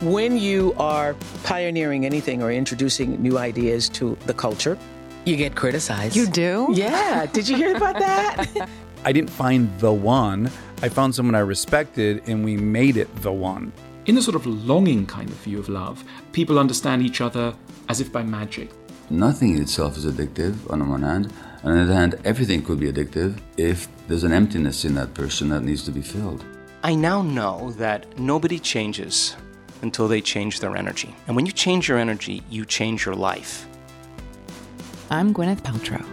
When you are pioneering anything or introducing new ideas to the culture, you get criticized. You do? Yeah. Did you hear about that? I didn't find the one. I found someone I respected and we made it the one. In a sort of longing kind of view of love, people understand each other as if by magic. Nothing in itself is addictive on the one hand. On the other hand, everything could be addictive if there's an emptiness in that person that needs to be filled. I now know that nobody changes until they change their energy. And when you change your energy, you change your life. I'm Gwyneth Paltrow.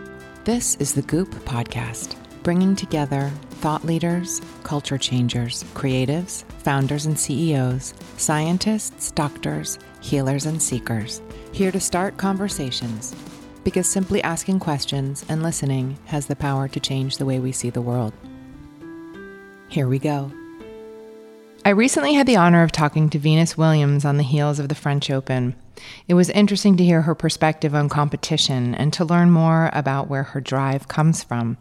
This is the Goop Podcast, bringing together thought leaders, culture changers, creatives, founders and CEOs, scientists, doctors, healers, and seekers, here to start conversations. Because simply asking questions and listening has the power to change the way we see the world. Here we go. I recently had the honor of talking to Venus Williams on the heels of the French Open. It was interesting to hear her perspective on competition and to learn more about where her drive comes from.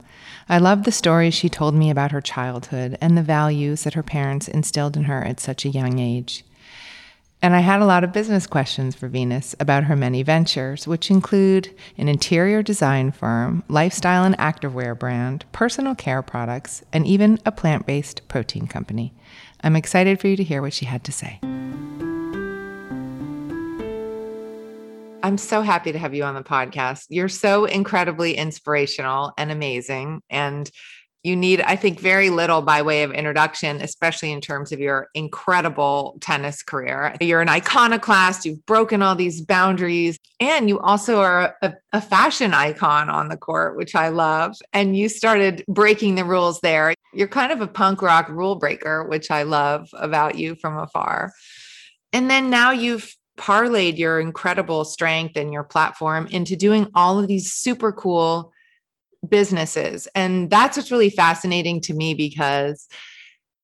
I loved the stories she told me about her childhood and the values that her parents instilled in her at such a young age. And I had a lot of business questions for Venus about her many ventures, which include an interior design firm, lifestyle and activewear brand, personal care products, and even a plant based protein company. I'm excited for you to hear what she had to say. I'm so happy to have you on the podcast. You're so incredibly inspirational and amazing. And you need, I think, very little by way of introduction, especially in terms of your incredible tennis career. You're an iconoclast, you've broken all these boundaries, and you also are a, a fashion icon on the court, which I love. And you started breaking the rules there. You're kind of a punk rock rule breaker, which I love about you from afar. And then now you've parlayed your incredible strength and your platform into doing all of these super cool businesses. And that's what's really fascinating to me because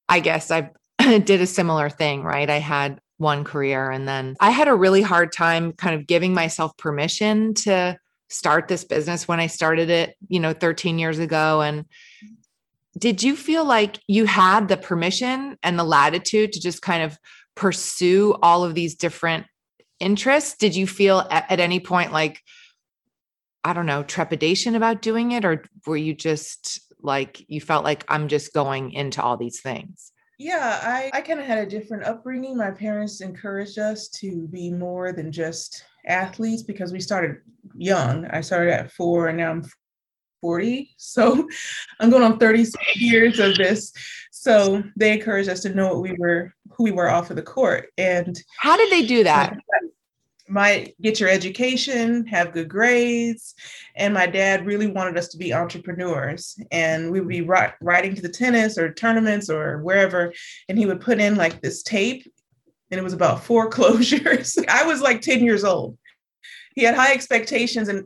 I guess I did a similar thing, right? I had one career and then I had a really hard time kind of giving myself permission to start this business when I started it, you know, 13 years ago. And did you feel like you had the permission and the latitude to just kind of pursue all of these different interests? Did you feel at, at any point like, I don't know, trepidation about doing it? Or were you just like, you felt like I'm just going into all these things? Yeah, I, I kind of had a different upbringing. My parents encouraged us to be more than just athletes because we started young. I started at four and now I'm 40. So I'm going on 30 years of this. So they encouraged us to know what we were, who we were off of the court. And how did they do that? might get your education, have good grades. And my dad really wanted us to be entrepreneurs. And we would be ri- riding to the tennis or tournaments or wherever. And he would put in like this tape, and it was about foreclosures. I was like 10 years old. He had high expectations, and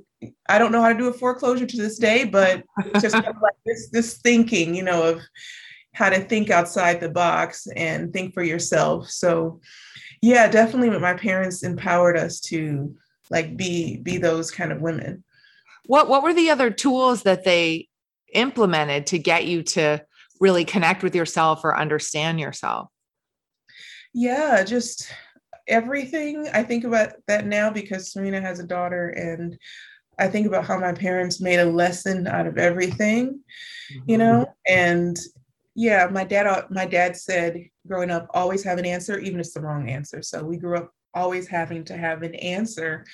I don't know how to do a foreclosure to this day, but just kind of like this, this thinking, you know, of how to think outside the box and think for yourself. So yeah definitely my parents empowered us to like be be those kind of women what what were the other tools that they implemented to get you to really connect with yourself or understand yourself yeah just everything i think about that now because serena has a daughter and i think about how my parents made a lesson out of everything mm-hmm. you know and yeah my dad my dad said growing up always have an answer even if it's the wrong answer so we grew up always having to have an answer.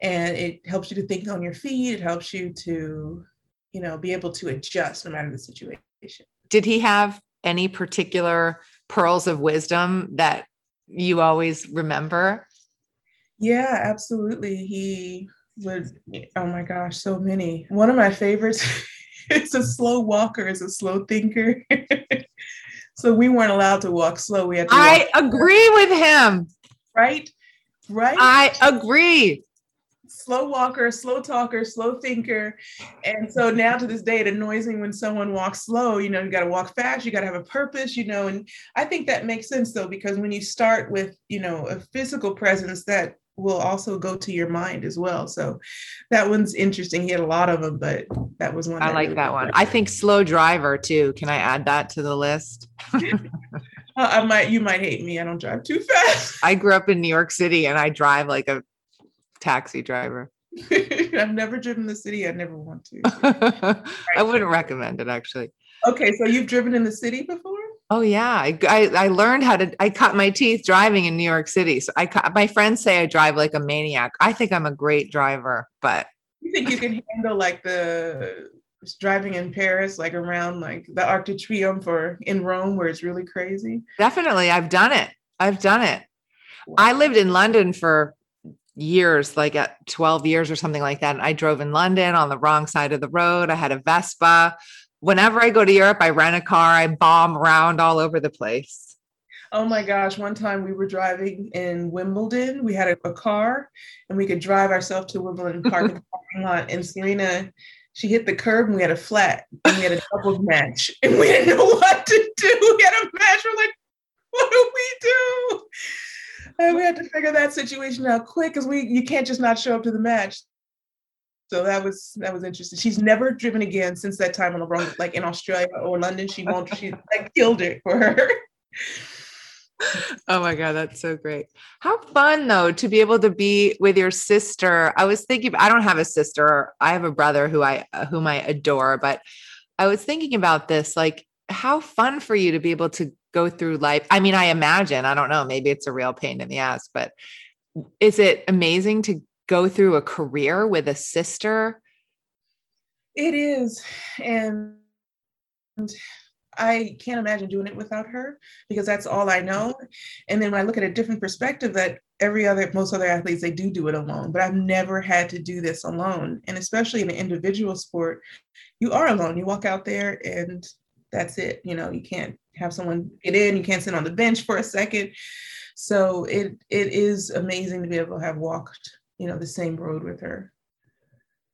And it helps you to think on your feet. It helps you to, you know, be able to adjust no matter the situation. Did he have any particular pearls of wisdom that you always remember? Yeah, absolutely. He would, oh my gosh, so many. One of my favorites is a slow walker, is a slow thinker. so we weren't allowed to walk slow. We had to I agree with him. Right? Right? I agree slow walker, slow talker, slow thinker. And so now to this day, it annoys me when someone walks slow. You know, you got to walk fast, you got to have a purpose, you know. And I think that makes sense though, because when you start with, you know, a physical presence, that will also go to your mind as well. So that one's interesting. He had a lot of them, but that was one. I like really that one. I think slow driver too. Can I add that to the list? Uh, I might, you might hate me. I don't drive too fast. I grew up in New York City and I drive like a taxi driver. I've never driven the city. I never want to. I wouldn't recommend it actually. Okay, so you've driven in the city before? Oh yeah, I, I, I learned how to. I cut my teeth driving in New York City. So I my friends say I drive like a maniac. I think I'm a great driver, but you think you can handle like the driving in Paris, like around like the Arc de Triomphe or in Rome, where it's really crazy? Definitely, I've done it. I've done it. Wow. I lived in London for years, like at 12 years or something like that. And I drove in London on the wrong side of the road. I had a Vespa. Whenever I go to Europe, I rent a car, I bomb around all over the place. Oh my gosh. One time we were driving in Wimbledon. We had a, a car and we could drive ourselves to Wimbledon park in parking lot. And Serena, she hit the curb and we had a flat and we had a doubles match and we didn't know what to do. We had a match. We're like, what do we do? And we had to figure that situation out quick because we you can't just not show up to the match. So that was that was interesting. She's never driven again since that time on the wrong, like in Australia or London. She won't. She like killed it for her. oh my god that's so great how fun though to be able to be with your sister i was thinking i don't have a sister i have a brother who i whom i adore but i was thinking about this like how fun for you to be able to go through life? I mean, I imagine, I don't know, maybe it's a real pain in the ass, but is it amazing to go through a career with a sister? It is. And I can't imagine doing it without her because that's all I know. And then when I look at a different perspective, that every other, most other athletes, they do do it alone, but I've never had to do this alone. And especially in an individual sport, you are alone. You walk out there and that's it. You know, you can't have someone get in, you can't sit on the bench for a second. So it it is amazing to be able to have walked, you know, the same road with her.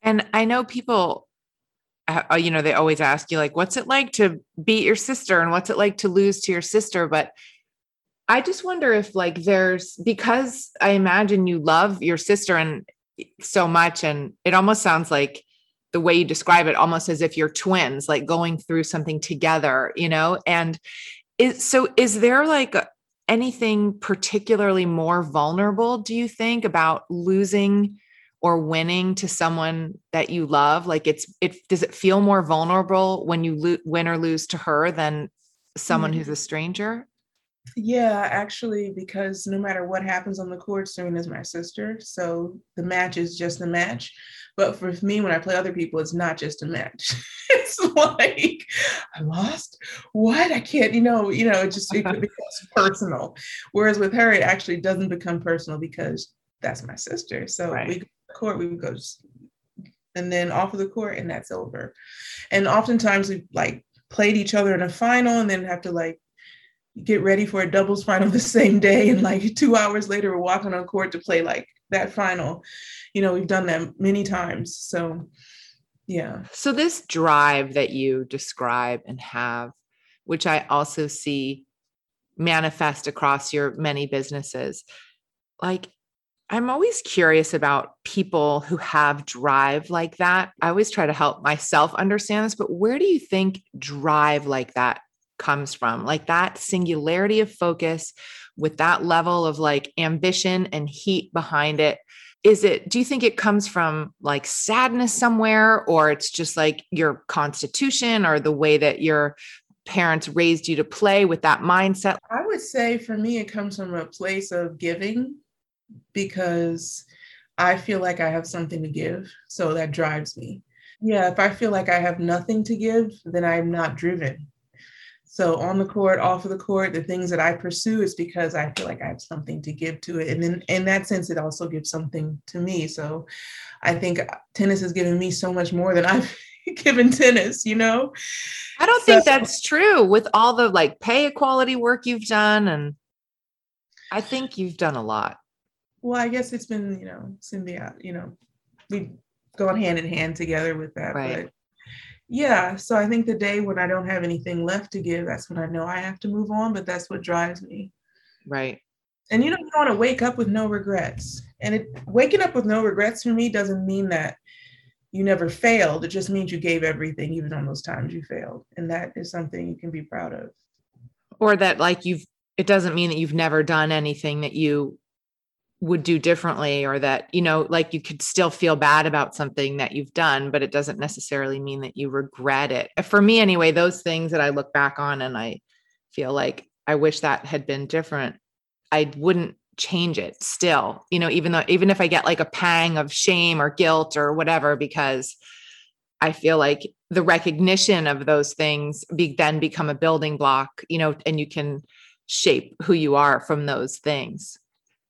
And I know people uh, you know, they always ask you like what's it like to beat your sister and what's it like to lose to your sister, but I just wonder if like there's because I imagine you love your sister and so much and it almost sounds like the way you describe it almost as if you're twins like going through something together you know and is so is there like anything particularly more vulnerable do you think about losing or winning to someone that you love like it's it does it feel more vulnerable when you lo- win or lose to her than someone mm-hmm. who's a stranger yeah, actually, because no matter what happens on the court, Serena's my sister. So the match is just a match. But for me, when I play other people, it's not just a match. it's like I lost. What? I can't. You know. You know. It just it becomes personal. Whereas with her, it actually doesn't become personal because that's my sister. So right. we go to court. We go, and then off of the court, and that's over. And oftentimes we like played each other in a final, and then have to like get ready for a doubles final the same day and like two hours later we're walking on court to play like that final. You know we've done that many times so yeah. So this drive that you describe and have which i also see manifest across your many businesses like i'm always curious about people who have drive like that. I always try to help myself understand this but where do you think drive like that comes from? Like that singularity of focus with that level of like ambition and heat behind it is it do you think it comes from like sadness somewhere or it's just like your constitution or the way that your parents raised you to play with that mindset i would say for me it comes from a place of giving because I feel like I have something to give. So that drives me. Yeah, if I feel like I have nothing to give, then I'm not driven. So on the court, off of the court, the things that I pursue is because I feel like I have something to give to it. And then in that sense, it also gives something to me. So I think tennis has given me so much more than I've given tennis, you know? I don't so, think that's true with all the like pay equality work you've done. And I think you've done a lot. Well, I guess it's been, you know, symbiote, you know, we've gone hand in hand together with that. Right. But yeah so i think the day when i don't have anything left to give that's when i know i have to move on but that's what drives me. Right. And you don't want to wake up with no regrets. And it waking up with no regrets for me doesn't mean that you never failed. It just means you gave everything even on those times you failed. And that is something you can be proud of. Or that like you've it doesn't mean that you've never done anything that you would do differently or that you know like you could still feel bad about something that you've done but it doesn't necessarily mean that you regret it. Uh, for me anyway those things that i look back on and i feel like i wish that had been different i wouldn't change it still you know even though even if i get like a pang of shame or guilt or whatever because i feel like the recognition of those things be, then become a building block you know and you can shape who you are from those things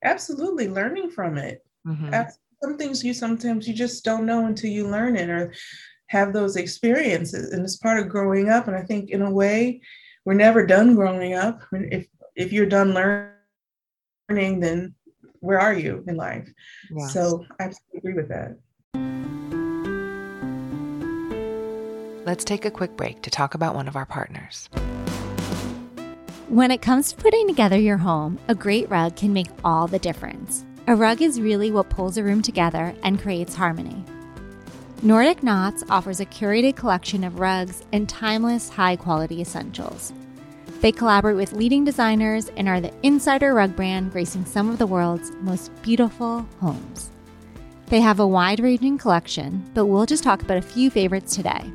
absolutely learning from it. Mm-hmm. some things you sometimes you just don't know until you learn it or have those experiences and it's part of growing up and i think in a way we're never done growing up. If if you're done learning then where are you in life? Yes. so i absolutely agree with that. Let's take a quick break to talk about one of our partners when it comes to putting together your home, a great rug can make all the difference. A rug is really what pulls a room together and creates harmony. Nordic Knots offers a curated collection of rugs and timeless, high quality essentials. They collaborate with leading designers and are the insider rug brand gracing some of the world's most beautiful homes. They have a wide ranging collection, but we'll just talk about a few favorites today.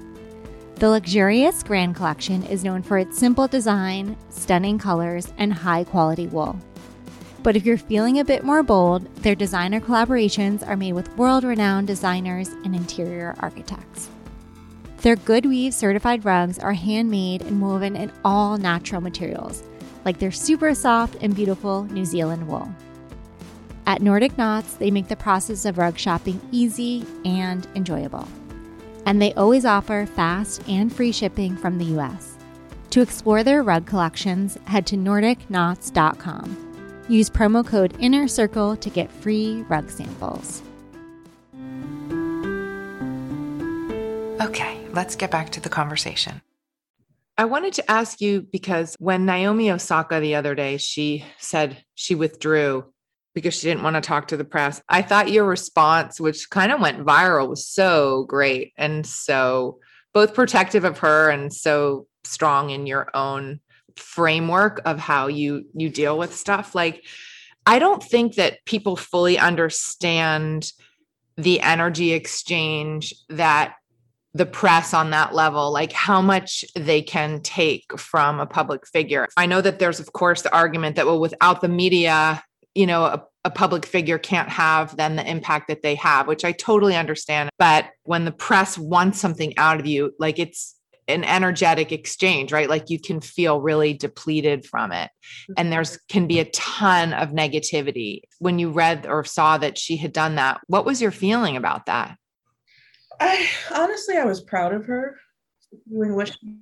The luxurious Grand Collection is known for its simple design, stunning colors, and high quality wool. But if you're feeling a bit more bold, their designer collaborations are made with world renowned designers and interior architects. Their GoodWeave certified rugs are handmade and woven in all natural materials, like their super soft and beautiful New Zealand wool. At Nordic Knots, they make the process of rug shopping easy and enjoyable and they always offer fast and free shipping from the US. To explore their rug collections, head to NordicKnots.com. Use promo code Inner Circle to get free rug samples. Okay, let's get back to the conversation. I wanted to ask you because when Naomi Osaka the other day, she said she withdrew because she didn't want to talk to the press. I thought your response, which kind of went viral, was so great and so both protective of her and so strong in your own framework of how you you deal with stuff. Like I don't think that people fully understand the energy exchange that the press on that level, like how much they can take from a public figure. I know that there's, of course, the argument that, well, without the media, you know a, a, public figure can't have then the impact that they have which i totally understand. But when the press wants something out of you like it's an energetic exchange right? Like you can feel really depleted from it. Mm-hmm. And there's can be a ton of negativity. When you read or saw that she had done that what was your feeling about that? I honestly i was proud of her doing what she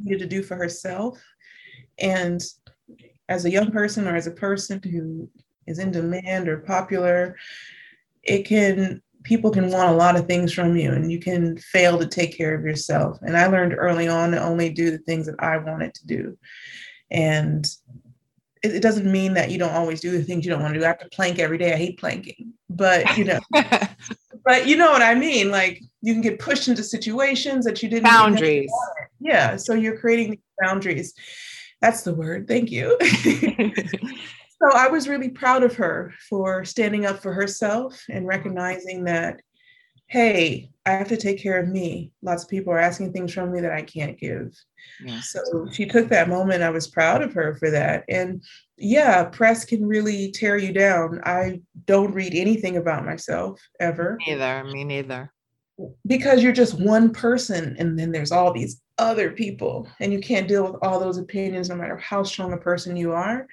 needed to do for herself. And as a young person or as a person who is in demand or popular, it can people can want a lot of things from you and you can fail to take care of yourself. And I learned early on to only do the things that I wanted to do. And it, it doesn't mean that you don't always do the things you don't want to do. I have to plank every day. I hate planking, but you know, but you know what I mean? Like you can get pushed into situations that you didn't boundaries. Yeah. So you're creating boundaries. That's the word. Thank you. so I was really proud of her for standing up for herself and recognizing that, hey, I have to take care of me. Lots of people are asking things from me that I can't give. Yeah. So she took that moment. I was proud of her for that. And yeah, press can really tear you down. I don't read anything about myself ever. Neither, me neither. Because you're just one person, and then there's all these other people, and you can't deal with all those opinions, no matter how strong a person you are.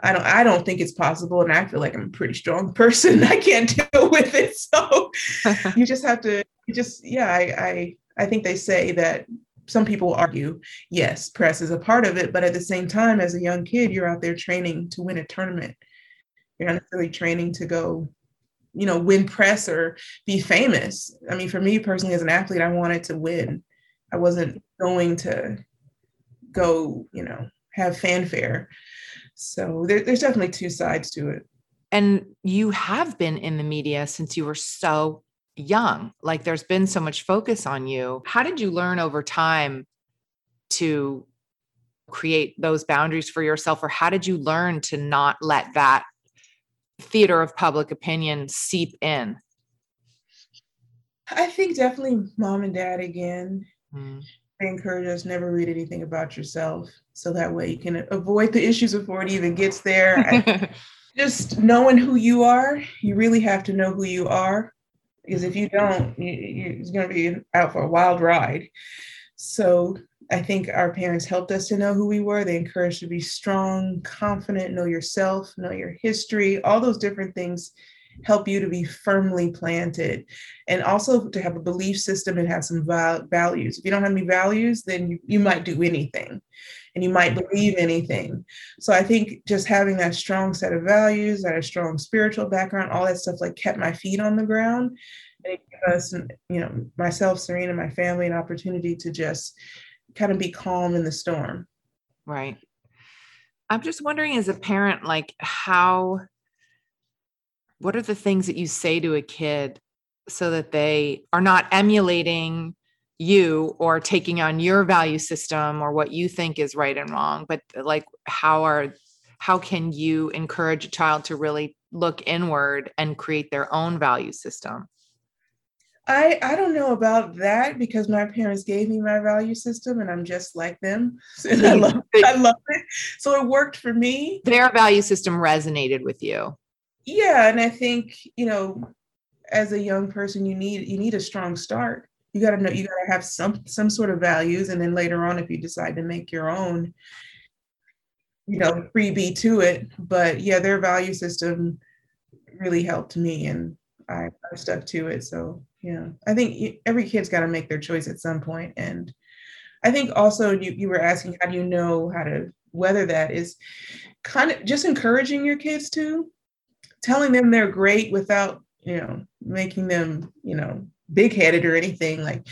I don't I don't think it's possible. And I feel like I'm a pretty strong person. I can't deal with it. So you just have to you just yeah, I I I think they say that some people argue, yes, press is a part of it, but at the same time, as a young kid, you're out there training to win a tournament. You're not necessarily training to go, you know, win press or be famous. I mean, for me personally, as an athlete, I wanted to win. I wasn't going to go, you know, have fanfare. So there, there's definitely two sides to it. And you have been in the media since you were so young. Like there's been so much focus on you. How did you learn over time to create those boundaries for yourself? Or how did you learn to not let that theater of public opinion seep in? I think definitely mom and dad again. Mm. They encourage us never read anything about yourself. So that way you can avoid the issues before it even gets there. just knowing who you are, you really have to know who you are because if you don't, you, you, it's going to be out for a wild ride. So I think our parents helped us to know who we were. They encouraged to be strong, confident, know yourself, know your history, all those different things help you to be firmly planted and also to have a belief system and have some values. If you don't have any values, then you, you might do anything and you might believe anything. So I think just having that strong set of values, that a strong spiritual background, all that stuff like kept my feet on the ground. And it gave us, you know, myself, Serena, my family, an opportunity to just kind of be calm in the storm. Right. I'm just wondering as a parent, like how, what are mm. the things that you say to a kid so that they are not emulating you or taking on your value system or what you think is right and wrong but like how are how can you encourage a child to really look inward and create their own value system I, I don't know about that because my parents gave me my value system and I'm just like them. And I love, it. I love it. So it worked for me. Their value system resonated with you. Yeah. And I think, you know, as a young person, you need you need a strong start. You got to know you got to have some some sort of values and then later on if you decide to make your own you know freebie to it. But yeah their value system really helped me and I, stuck to it. So yeah i think every kid's got to make their choice at some point. And i think also you, you were asking how do you know how to weather that? Is kind of just encouraging your kids to telling them they're great without you know making them you know big headed or anything like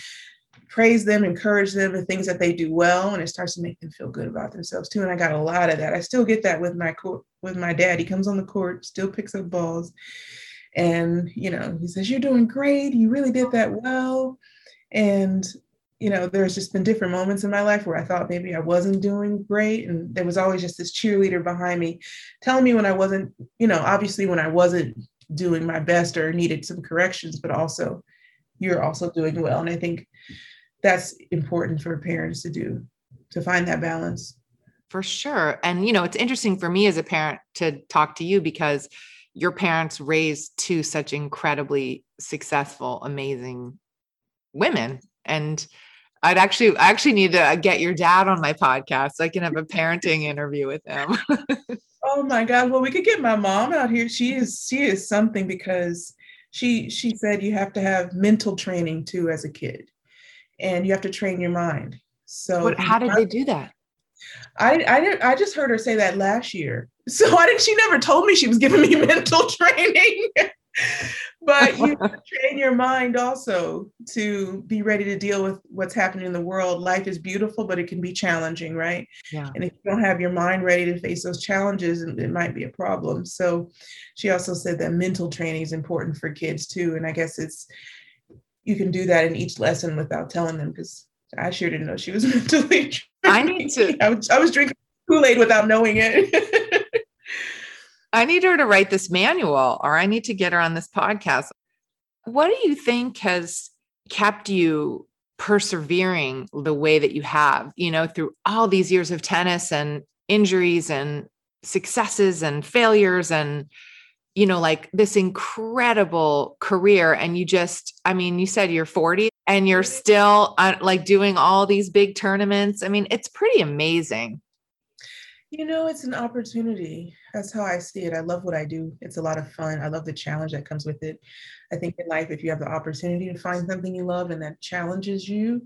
praise them encourage them the things that they do well and it starts to make them feel good about themselves too. And i got a lot of that. I still get that with my court with my dad. He comes on the court still picks up balls and you know he says you're doing great. You really did that well. And you know there's just been different moments in my life where i thought maybe i wasn't doing great and there was always just this cheerleader behind me telling me when i wasn't you know obviously when i wasn't doing my best or needed some corrections but also you're also doing well. And I think that's important for parents to do, to find that balance. For sure. And, you know, it's interesting for me as a parent to talk to you because your parents raised two such incredibly successful, amazing women. And I'd actually, I actually need to uh, get your dad on my podcast so I can have a parenting interview with him. oh my God. Well, we could get my mom out here. She is, she is something because she she said you have to have mental training too as a kid and you have to train your mind so what, how did they do that I I didn't I just heard her say that last year. So why didn't she never told me she was giving me mental training. But you train your mind also to be ready to deal with what's happening in the world. Life is beautiful, but it can be challenging, right? Yeah. And if you don't have your mind ready to face those challenges, it might be a problem. So she also said that mental training is important for kids too. And I guess it's you can do that in each lesson without telling them because I sure didn't know she was mentally trained. I need to I was, I was drinking Kool-Aid without knowing it. I need her to write this manual or I need to get her on this podcast. What do you think has kept you persevering the way that you have, you know, through all these years of tennis and injuries and successes and failures and you know like this incredible career? And you just i mean you said you're 40 and you're still uh, like doing all these big tournaments. I mean it's pretty amazing you know it's an opportunity. That's how i see it. I love what i do. It's a lot of fun. I love the challenge that comes with it. I think in life if you have the opportunity to find something you love and that challenges you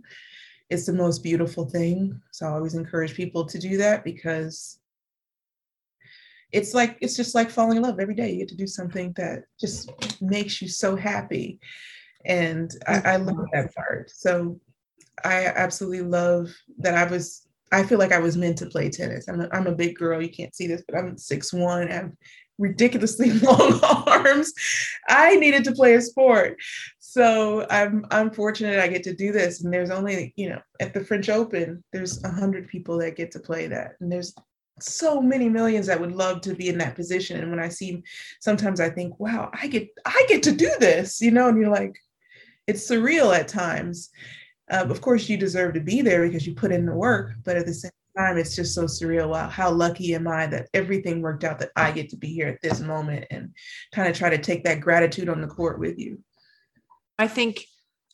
it's the most beautiful thing. So i always encourage people to do that because it's like it's just like falling in love. Every day you get to do something that just makes you so happy. And I, I love that part. So i absolutely love that i was i feel like i was meant to play tennis. I'm a, I'm a big girl you can't see this but i'm six one i ridiculously long arms. I needed to play a sport. So i'm i'm fortunate i get to do this and there's only you know at the french open there's a hundred people that get to play that and there's so many millions that would love to be in that position. And when i see sometimes i think wow i get i get to do this you know and you're like it's surreal at times uh, of course you deserve to be there because you put in the work but at the same time it's just so surreal. Wow how lucky am i that everything worked out that i get to be here at this moment and kind of try to take that gratitude on the court with you. I think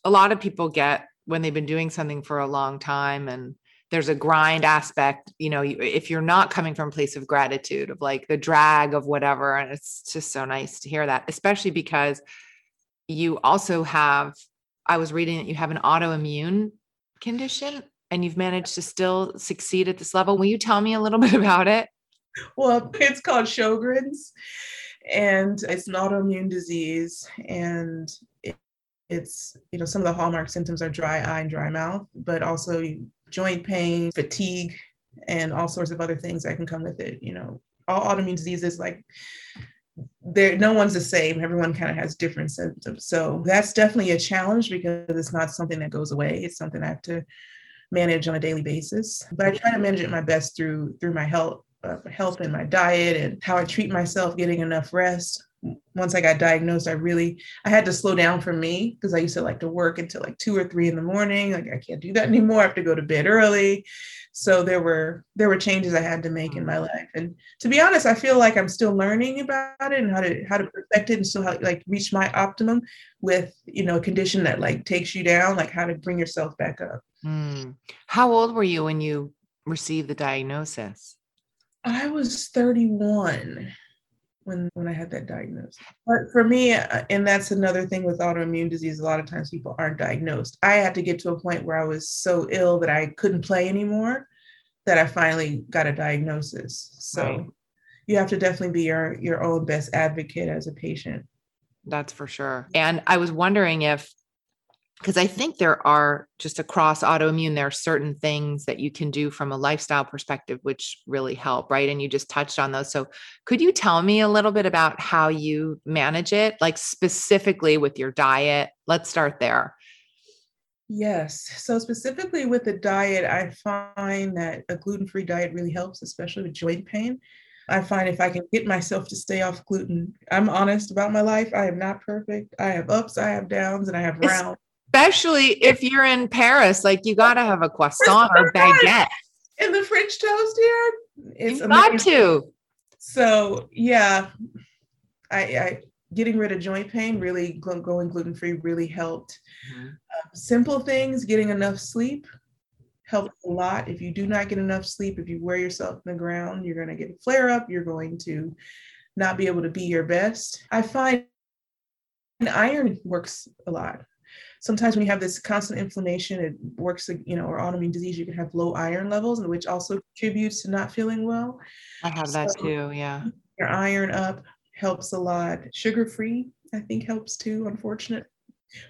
a lot of people get when they've been doing something for a long time and there's a grind aspect you know if you're not coming from a place of gratitude of like the drag of whatever and it's just so nice to hear that especially because you also have i was reading that you have an autoimmune condition and you've managed to still succeed at this level will you tell me a little bit about it well it's called sjogren's and it's an autoimmune disease and it, it's you know some of the hallmark symptoms are dry eye and dry mouth but also joint pain, fatigue, and all sorts of other things that can come with it. You know, all autoimmune diseases, like there, no one's the same. Everyone kind of has different symptoms. So that's definitely a challenge because it's not something that goes away. It's something I have to manage on a daily basis. But I try to manage it my best through through my health, uh, health and my diet and how I treat myself, getting enough rest, once I got diagnosed, I really I had to slow down for me because I used to like to work until like two or three in the morning. Like I can't do that anymore. I have to go to bed early. So there were there were changes I had to make in my life. And to be honest, I feel like I'm still learning about it and how to how to perfect it and still how like reach my optimum with you know a condition that like takes you down, like how to bring yourself back up. Mm. How old were you when you received the diagnosis? I was 31 when when I had that diagnosis. But for me, uh, and that's another thing with autoimmune disease. A lot of times people aren't diagnosed. I had to get to a point where I was so ill that I couldn't play anymore. That I finally got a diagnosis. So right. you have to definitely be your your own best advocate as a patient. That's for sure. And I was wondering if because I think there are just across autoimmune, there are certain things that you can do from a lifestyle perspective, which really help, right? And you just touched on those. So, could you tell me a little bit about how you manage it, like specifically with your diet? Let's start there. Yes. So, specifically with the diet, I find that a gluten free diet really helps, especially with joint pain. I find if I can get myself to stay off gluten, I'm honest about my life. I am not perfect. I have ups, I have downs, and I have rounds especially if you're in Paris, like you got to have a croissant or baguette. And the French toast here, it's you got to. So yeah, I, I getting rid of joint pain really going gluten free really helped. Mm-hmm. Uh, simple things, getting enough sleep helps a lot. If you do not get enough sleep, if you wear yourself in the ground, you're going to get a flare up. You're going to not be able to be your best. I find iron works a lot sometimes when you have this constant inflammation, it works, you know, or autoimmune disease, you can have low iron levels, which also contributes to not feeling well. I have so that too. Yeah. Your iron up helps a lot. Sugar free, I think, helps too, unfortunate,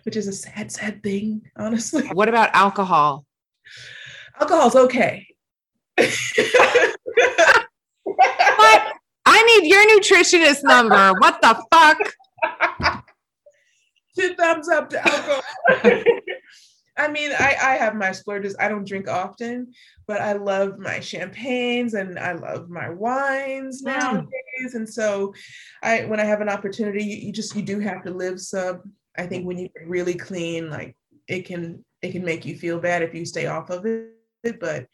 which is a sad, sad thing, honestly. What about alcohol? Alcohol's okay. what? I need your nutritionist number. What the fuck? two thumbs up to alcohol. I mean, I, I have my splurges. I don't drink often, but I love my champagnes and I love my wines mm. nowadays. And so I when I have an opportunity, you, you just you do have to live some. I think when you really clean, like it can it can make you feel bad if you stay off of it. But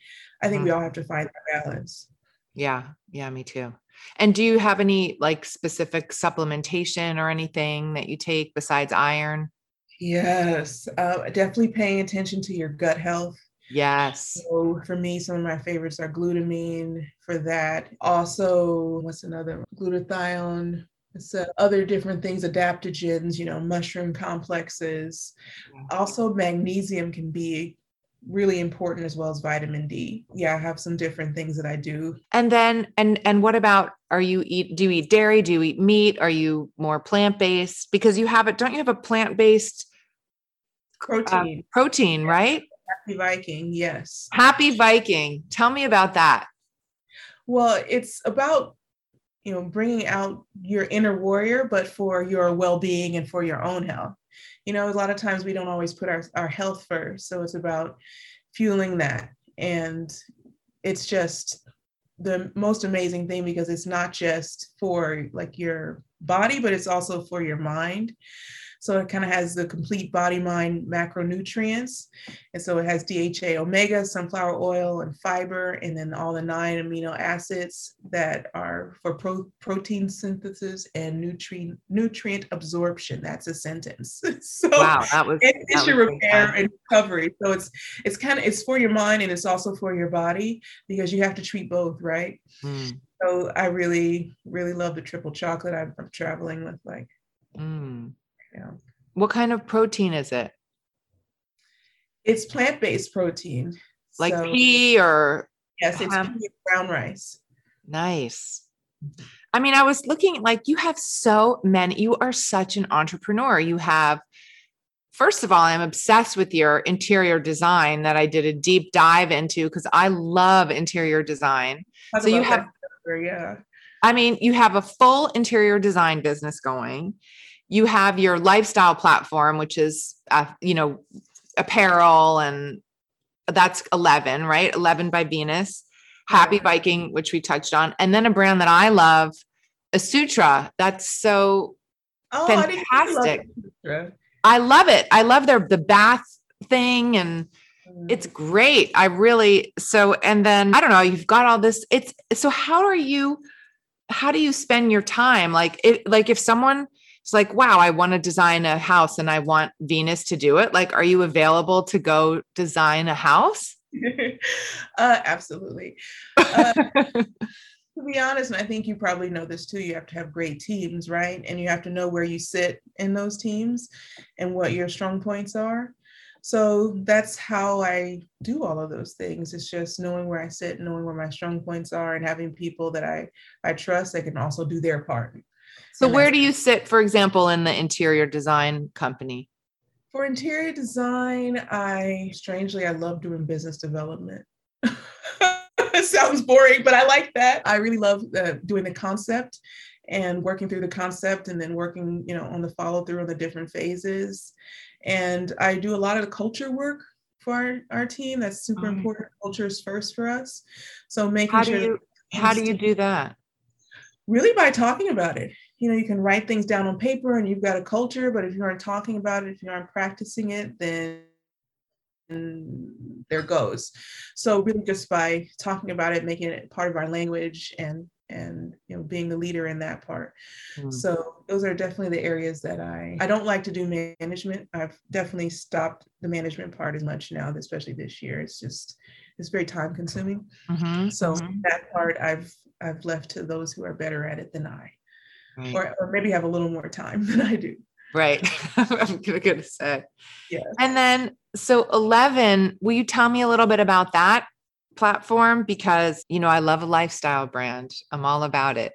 I think mm. we all have to find that balance. Yeah, yeah, me too. And do you have any like specific supplementation or anything that you take besides iron? Yes, uh, definitely paying attention to your gut health. Yes. So for me, some of my favorites are glutamine for that. Also, what's another? Glutathione. So other different things, adaptogens, you know, mushroom complexes. Also, magnesium can be really important as well as vitamin D. Yeah, I have some different things that I do. And then and and what about are you eat do you eat dairy? Do you eat meat? Are you more plant-based? Because you have it, don't you have a plant-based protein? Uh, protein, right? Happy Viking, yes. Happy Viking. Tell me about that. Well, it's about you know bringing out your inner warrior but for your well-being and for your own health you know a lot of times we don't always put our, our health first so it's about fueling that. And it's just the most amazing thing because it's not just for like your body but it's also for your mind so it kind of has the complete body mind macronutrients. And so it has DHA, omega, sunflower oil, and fiber, and then all the nine amino acids that are for pro- protein synthesis and nutrient nutrient absorption. That's a sentence. so wow, that was and tissue repair and recovery. So it's it's kind of it's for your mind and it's also for your body because you have to treat both, right? Mm. So I really, really love the triple chocolate. I'm, I'm traveling with like mm. Yeah. What kind of protein is it? It's plant-based protein. Like so, pea or yes, it's um, brown rice. Nice. I mean, I was looking like you have so many, you are such an entrepreneur. You have, first of all, I'm obsessed with your interior design that I did a deep dive into because I love interior design. so you have, yeah. I mean, you have a full interior design business going you have your lifestyle platform which is uh, you know apparel and that's 11 right? 11 by venus happy viking which we touched on and then a brand that i love Asutra that's so oh, fantastic. I, love I love it. I love their the bath thing and mm. it's great. I really so and then i don't know you've got all this it's so how are you how do you spend your time? Like it like if someone it's like, wow, I want to design a house and I want Venus to do it. Like, are you available to go design a house? uh, absolutely. Uh, to be honest, and I think you probably know this too, you have to have great teams, right? And you have to know where you sit in those teams and what your strong points are. So that's how I do all of those things. It's just knowing where I sit, knowing where my strong points are, and having people that I I trust that can also do their part. So where do you sit, for example, in the interior design company? For interior design, I strangely I love doing business development. it sounds boring, but I like that. I really love uh, doing the concept and working through the concept and then working, you know, on the follow through on the different phases. And I do a lot of the culture work for our, our team. That's super mm. important. Culture is first for us. So making how sure. Do you, how do you do that? Really by talking about it you know, you can write things down on paper and you've got a culture, but if you aren't talking about it, if you aren't practicing it, then there goes. So really just by talking about it, making it part of our language and and you know being the leader in that part. Mm. So those are definitely the areas that I I don't like to do management. I've definitely stopped the management part as much now, especially this year. It's just it's very time consuming. Mm-hmm. So mm-hmm. that part I've I've left to those who are better at it than I right. or, or maybe have a little more time than I do. Right. I'm going to say. Yeah. And then, so 11, will you tell me a little bit about that platform? Because, you know, I love a lifestyle brand, I'm all about it.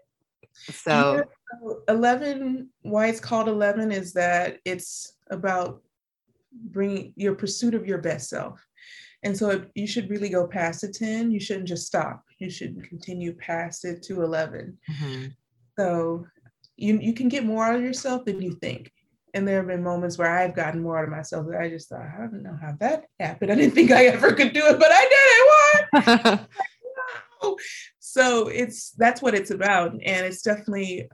So, 11, why it's called 11 is that it's about bringing your pursuit of your best self. And so you should really go past the 10. You shouldn't just stop. You should continue past it to 11. Mm-hmm. So you you can get more out of yourself than you think. And there have been moments where I've gotten more out of myself that I just thought, I don't know how that happened. I didn't think I ever could do it, but I did it. What? so it's that's what it's about. And it's definitely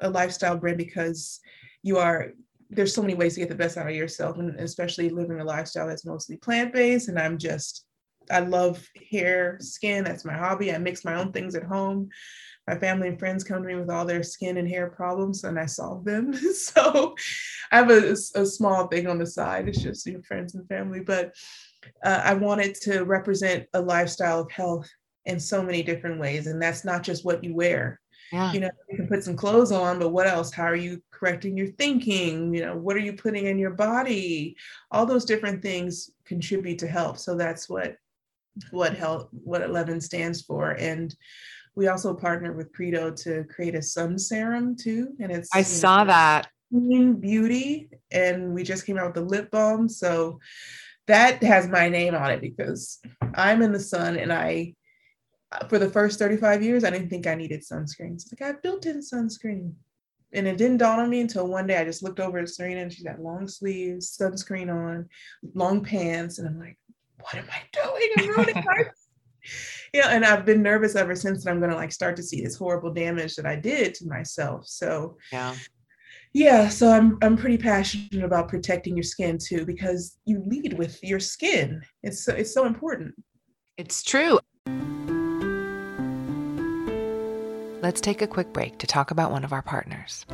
a lifestyle brand because you are there's so many ways to get the best out of yourself and especially living a lifestyle that's mostly plant-based and i'm just i love hair skin that's my hobby i mix my own things at home my family and friends come to me with all their skin and hair problems and I solve them. so I have a, a small thing on the side. It's just your friends and family, but uh, I wanted to represent a lifestyle of health in so many different ways. And that's not just what you wear. Yeah. You know, you can put some clothes on, but what else? How are you correcting your thinking? You know, what are you putting in your body? All those different things contribute to health. So that's what what health what 11 stands for. And we also partnered with Credo to create a sun serum too. And it's I saw know, that beauty. And we just came out with the lip balm. So that has my name on it because I'm in the sun and I for the first 35 years, I didn't think I needed sunscreen. It's like I have built-in sunscreen. And it didn't dawn on me until one day I just looked over at Serena and she's got long sleeves, sunscreen on, long pants. And I'm like, what am I doing? I'm ruining my yeah, and I've been nervous ever since that I'm gonna like start to see this horrible damage that I did to myself. So yeah. Yeah, so I'm I'm pretty passionate about protecting your skin too because you lead with your skin. It's so it's so important. It's true. let's take a quick break to talk about one of our partners.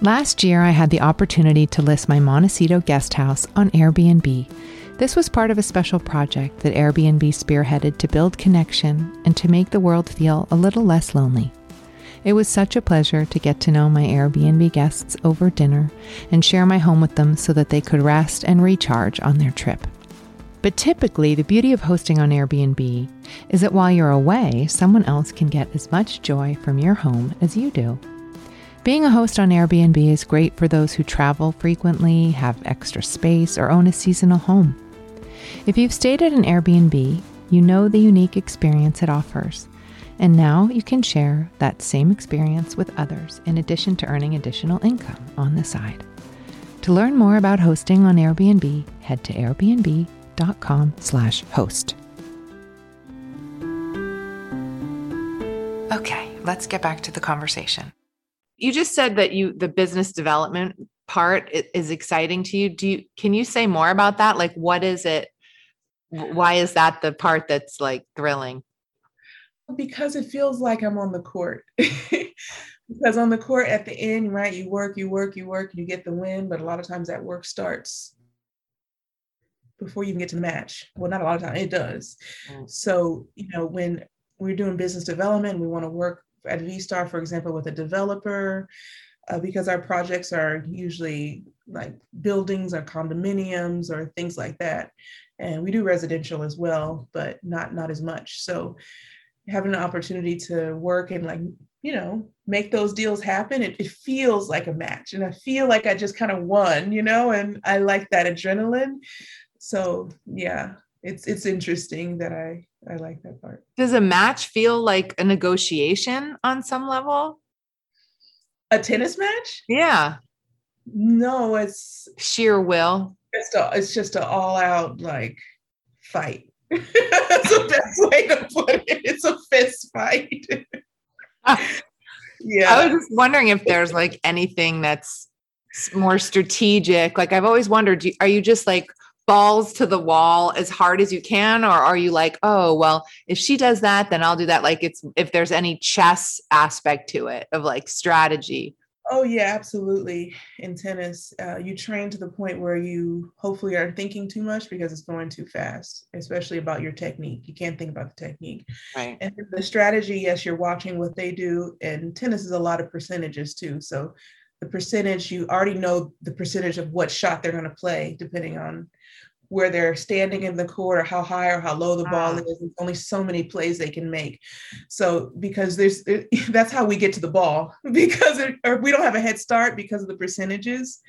Last year, I had the opportunity to list my Montecito guest house on Airbnb. This was part of a special project that Airbnb spearheaded to build connection and to make the world feel a little less lonely. It was such a pleasure to get to know my Airbnb guests over dinner and share my home with them so that they could rest and recharge on their trip. But typically, the beauty of hosting on Airbnb is that while you're away, someone else can get as much joy from your home as you do. Being a host on Airbnb is great for those who travel frequently, have extra space, or own a seasonal home. If you've stayed at an Airbnb, you know the unique experience it offers. And now you can share that same experience with others in addition to earning additional income on the side. To learn more about hosting on Airbnb, head to Airbnb com slash host. Okay, let's get back to the conversation. You just said that you the business development part is exciting to you. Do you can you say more about that? Like what is it? Why is that the part that's like thrilling? Because it feels like I'm on the court. because on the court at the end, right, you work, you work, you work, you get the win, but a lot of times that work starts before you even get to the match. Well, not a lot of time, it does. Mm. So, you know, when we're doing business development, we want to work at V Starr, for example, with a developer, uh, because our projects are usually like buildings or condominiums or things like that. And we do residential as well, but not not as much. So having an opportunity to work and like you know make those deals happen it, it feels like a match. And i feel like i just kind of won you know and i like that adrenaline. So yeah it's it's interesting that i i like that part. Does a match feel like a negotiation on some level? A tennis match? Yeah no it's sheer will. it's a, it's just an all out like fight. That's the best way to put it. It's a fist fight. Yeah. I was just wondering if there's like anything that's more strategic. Like i've always wondered are you just like balls to the wall as hard as you can? Or are you like oh well if she does that then i'll do that. Like it's if there's any chess aspect to it of like strategy oh yeah absolutely. In tennis uh, you train to the point where you hopefully aren't thinking too much because it's going too fast especially about your technique. You can't think about the technique. Right. And the strategy yes you're watching what they do and tennis is a lot of percentages too. So the percentage you already know the percentage of what shot they're going to play depending on where they're standing in the court or how high or how low the ball ah. is. There's only so many plays they can make. So because there's that's how we get to the ball because it, or we don't have a head start because of the percentages.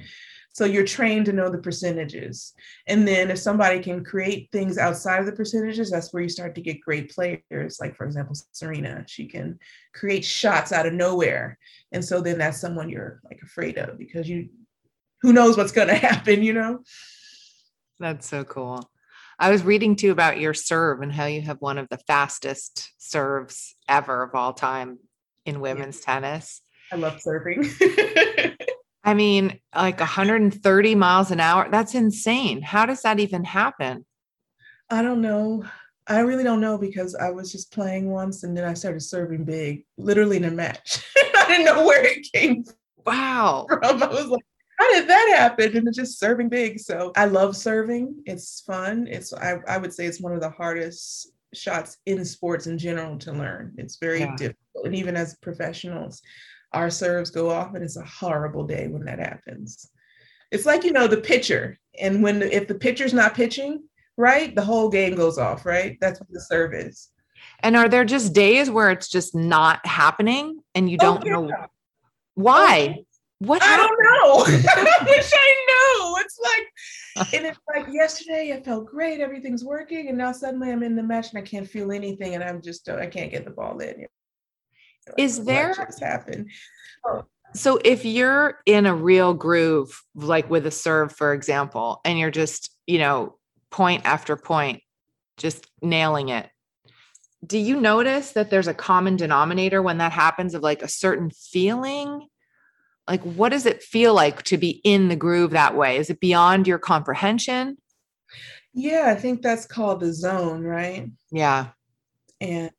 So you're trained to know the percentages. And then if somebody can create things outside of the percentages, that's where you start to get great players. Like for example, Serena, she can create shots out of nowhere. And so then that's someone you're like afraid of because you who knows what's going to happen, you know? That's so cool. I was reading too about your serve and how you have one of the fastest serves ever of all time in women's yeah. tennis. I love serving. I mean, like 130 miles an hour. That's insane. How does that even happen? I don't know. I really don't know because I was just playing once and then I started serving big, literally in a match. I didn't know where it came from. Wow. from. I was like, how did that happen? And it's just serving big. So I love serving. It's fun. It's I, I would say it's one of the hardest shots in sports in general to learn. It's very Yeah. difficult. And even as professionals, our serves go off and it's a horrible day when that happens. It's like, you know, the pitcher. And when if the pitcher's not pitching, right, the whole game goes off, right? That's what the serve is. And are there just days where it's just not happening and you Oh, don't know oh, yeah. why? What I happened? don't know. I wish I knew. It's like, and it's like yesterday it felt great, everything's working, and now suddenly I'm in the match and I can't feel anything, and I'm just I can't get the ball in. Like, Is there- just happened? So if you're in a real groove, like with a serve, for example, and you're just, you know, point after point, just nailing it. Do you notice that there's a common denominator when that happens of like a certain feeling? Like, what does it feel like to be in the groove that way? Is it beyond your comprehension? Yeah, I think that's called the zone, right? Yeah. And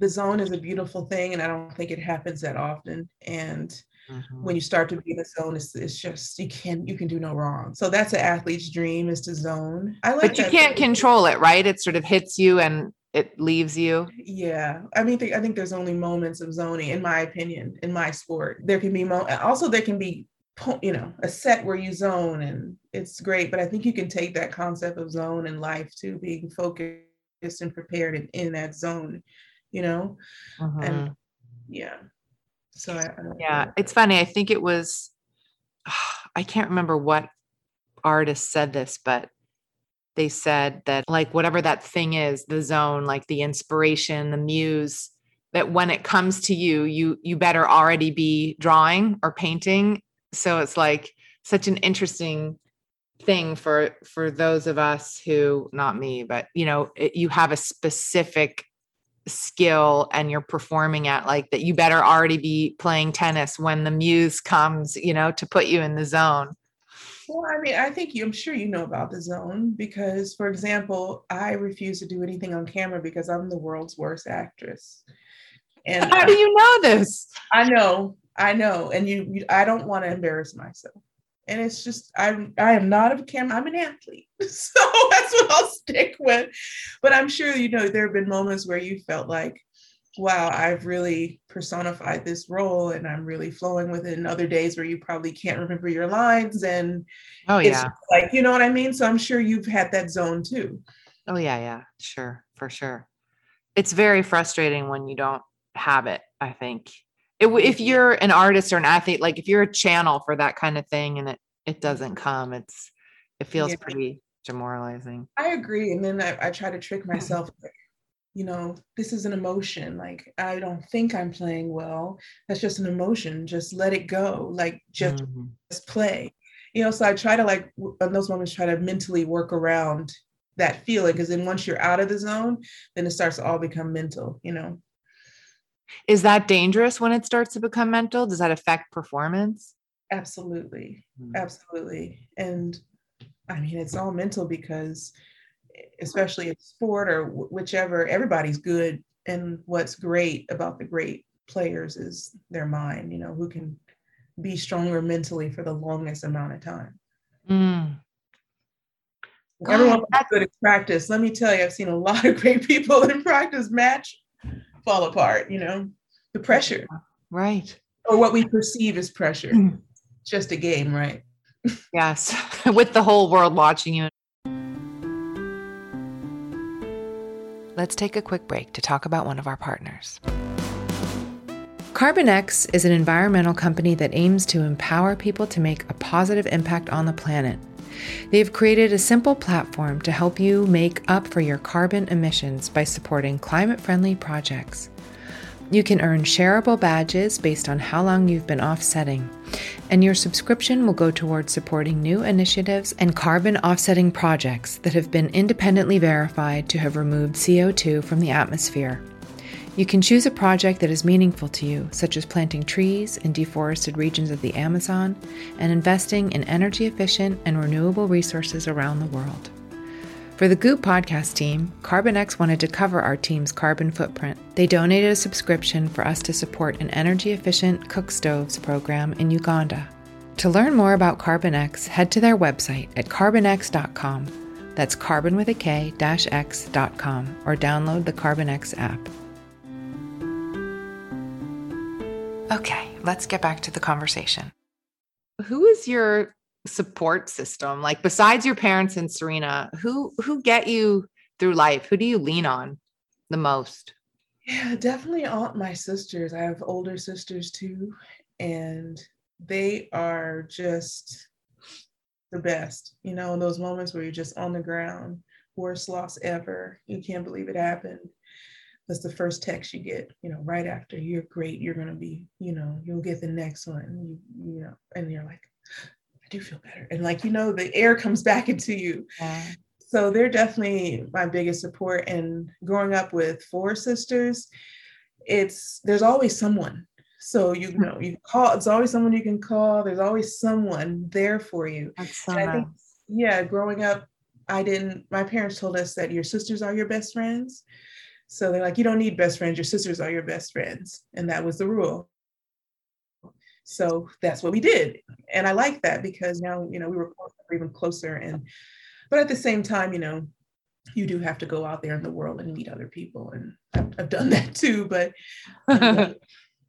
the zone is a beautiful thing, and I don't think it happens that often. And Mm-hmm. when you start to be in the zone, it's, it's just you can you can do no wrong. So that's an athlete's dream is to zone. I like But you can't too. control it, right? It sort of hits you and it leaves you. Yeah, I mean, th- I think there's only moments of zoning, in my opinion, in my sport. There can be mo- also there can be, you know, a set where you zone, and it's great. But I think you can take that concept of zone in life to being focused and prepared and in that zone, you know. Mhm. And yeah, so I, I Yeah, know. it's funny. I think it was, I can't remember what artist said this, but they said that, like, whatever that thing is, the zone, like the inspiration, the muse, that when it comes to you, you you better already be drawing or painting. So it's like such an interesting thing for for those of us who not me but you know it, you have a specific skill and you're performing at like that you better already be playing tennis when the muse comes you know to put you in the zone Well, I mean, I think you, I'm sure you know about the zone because, for example, I refuse to do anything on camera because I'm the world's worst actress. And how do you know this I know, I know, and you, you I don't want to embarrass myself. And it's just I'm I am not a camera, I'm an athlete. So that's what I'll stick with. But I'm sure you know there have been moments where you felt like, wow, I've really personified this role and I'm really flowing with it. And other days where you probably can't remember your lines and oh it's yeah like, you know what I mean? So I'm sure you've had that zone too. oh yeah yeah sure for sure it's very frustrating when you don't have it i think it, if you're an artist or an athlete like if you're a channel for that kind of thing and it it doesn't come it's it feels Yeah. pretty demoralizing I agree. And then I, I try to trick myself, you know, this is an emotion. Like, I don't think I'm playing well. That's just an emotion. Just let it go. Like, just, Mhm. just play. You know, so I try to, like, in those moments, try to mentally work around that feeling. Because then once you're out of the zone, then it starts to all become mental, you know? Is that dangerous when it starts to become mental does that affect performance Absolutely. Mm. Absolutely. And I mean, it's all mental because, especially in sport or whichever, everybody's good. And what's great about the great players is their mind, you know, who can be stronger mentally for the longest amount of time. Mm. God, Everyone's good at practice. Let me tell you, I've seen a lot of great people in practice match fall apart, you know, the pressure right or what we perceive as pressure. Mm. Just a game, right? Yes, with the whole world watching you. Let's take a quick break to talk about one of our partners. Karbon-X is an environmental company that aims to empower people to make a positive impact on the planet. They've created a simple platform to help you make up for your carbon emissions by supporting climate friendly projects. You can earn shareable badges based on how long you've been offsetting, and your subscription will go towards supporting new initiatives and carbon offsetting projects that have been independently verified to have removed CO2 from the atmosphere. You can choose a project that is meaningful to you, such as planting trees in deforested regions of the Amazon and investing in energy efficient and renewable resources around the world. For the Goop podcast team, Karbon-X wanted to cover our team's carbon footprint. They donated a subscription for us to support an energy efficient cook stoves program in Uganda. To learn more about Karbon-X, head to their website at karbon-x.com. That's carbon with a K dash X.com or download the Karbon-X app. Okay, let's get back to the conversation. Who is your support system? Like besides your parents and Serena, who who get you through life? Who do you lean on the most? Yeah, definitely all my sisters. I have older sisters too, and they are just the best. You know, in those moments where you're just on the ground, worst loss ever. You can't believe it happened. That's the first text you get, you know, right after you're great, you're gonna be, you know, you'll get the next one, you, you know, and you're like, I do feel better. And like, you know, the air comes back into you. Yeah. So they're definitely my biggest support. And growing up with four sisters, it's there's always someone. So you hmm. know, you call, it's always someone you can call. There's always someone there for you. That's so nice. Think, yeah, growing up, I didn't, my parents told us that your sisters are your best friends. So they're like, you don't need best friends, your sisters are your best friends. And that was the rule. So that's what we did. And I like that because now, you know, we were even closer. And, but at the same time, you know, you do have to go out there in the world and meet other people. And I've, I've done that too. But, you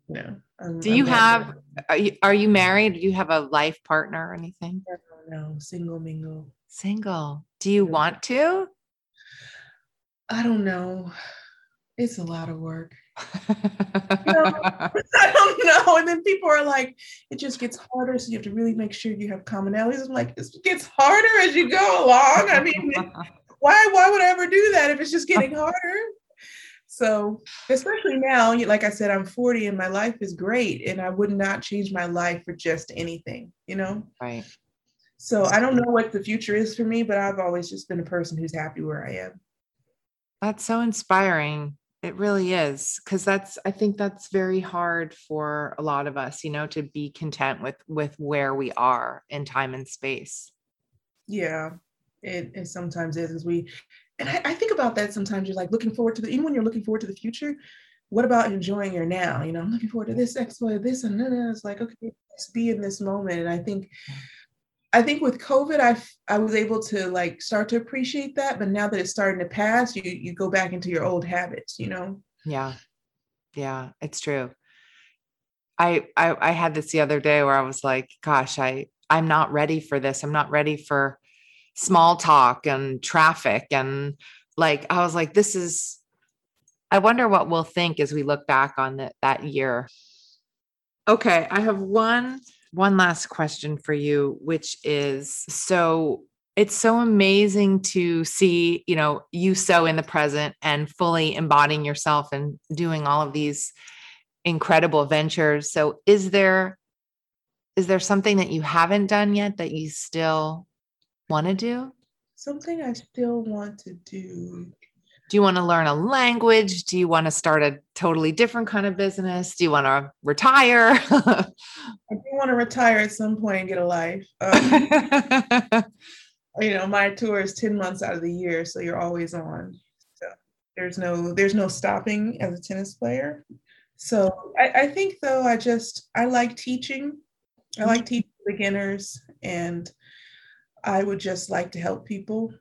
know, I'm, do you I'm have, are you, are you married? Do you have a life partner or anything? No, no single mingle. Single. Do you want to? I don't know. It's a lot of work you know, I don't know. And then people are like, it just gets harder. So you have to really make sure you have commonalities. I'm like, it gets harder as you go along. I mean, why why would I ever do that if it's just getting harder? So, especially now, like I said, I'm 40 and my life is great, and I would not change my life for just anything, you know? Right. So, I don't know what the future is for me, but I've always just been a person who's happy where I am. That's so inspiring. It really is because that's I think that's very hard for a lot of us, you know, to be content with with where we are in time and space. Yeah, it, it sometimes is as we and I, I, think about that sometimes you're like looking forward to the even when you're looking forward to the future, what about enjoying your now? You know, I'm looking forward to this exploit, this and then it's like, okay, let's be in this moment. And I think I think with COVID, I I was able to like start to appreciate that, but now that it's starting to pass, you you go back into your old habits, you know. Yeah, yeah, it's true. I I, I had this the other day where I was like, gosh, I I'm not ready for this. I'm not ready for small talk and traffic and like I was like, this is. I wonder what we'll think as we look back on that that year. Okay, I have one one last question for you, which is so it's so amazing to see, you know, you so in the present and fully embodying yourself and doing all of these incredible ventures. So is there is there something that you haven't done yet that you still want to do? Something I still want to do do you want to learn a language? Do you want to start a totally different kind of business? Do you want to retire? I do want to retire at some point and get a life. Um, you know my tour is 10 months out of the year so you're always on. So there's no there's no stopping as a tennis player. So I, I think though i just i like teaching. I like teaching beginners and i would just like to help people.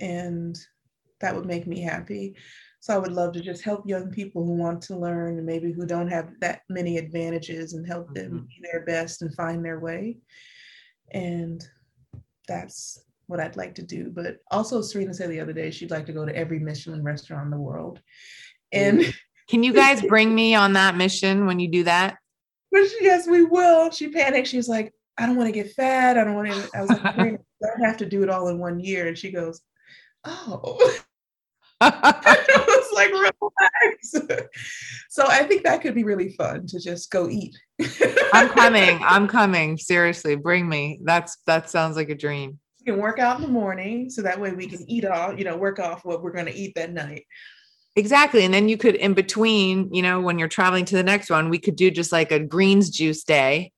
And that would make me happy. So I would love to just help young people who want to learn and maybe who don't have that many advantages and help them mm-hmm. be their best and find their way. And that's what I'd like to do. But also, Serena said the other day she'd like to go to every Michelin restaurant in the world. And can you guys bring me on that mission when you do that? But she, yes, we will. She panicked. She's like, I don't want to get fat. I don't want to. I was like, I don't have to do it all in one year. And she goes, Oh. was like relax. so I think that could be really fun to just go eat. I'm coming. I'm coming. Seriously, bring me. That's that sounds like a dream. You can work out in the morning so that way we can eat all, you know, work off what we're going to eat that night. Exactly. And then you could in between, you know, when you're traveling to the next one, we could do just like a greens juice day.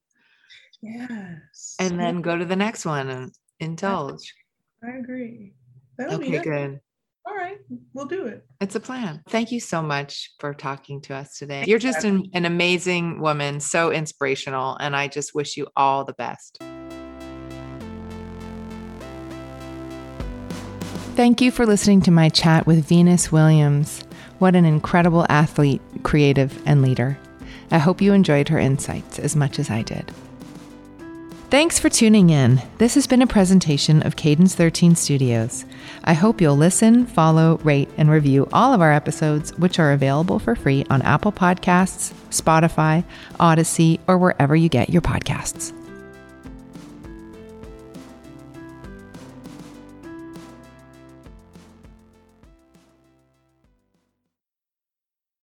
Yes. And then go to the next one and indulge. I agree. That'll Okay, good. All right, we'll do it. It's a plan. Thank you so much for talking to us today. You're just an, an amazing woman, so inspirational, and I just wish you all the best. Thank you for listening to my chat with Venus Williams. What an incredible athlete, creative, and leader. I hope you enjoyed her insights as much as I did. Thanks for tuning in. This has been a presentation of Cadence 13 Studios. I hope you'll listen, follow, rate, and review all of our episodes, which are available for free on Apple Podcasts, Spotify, Odyssey, or wherever you get your podcasts.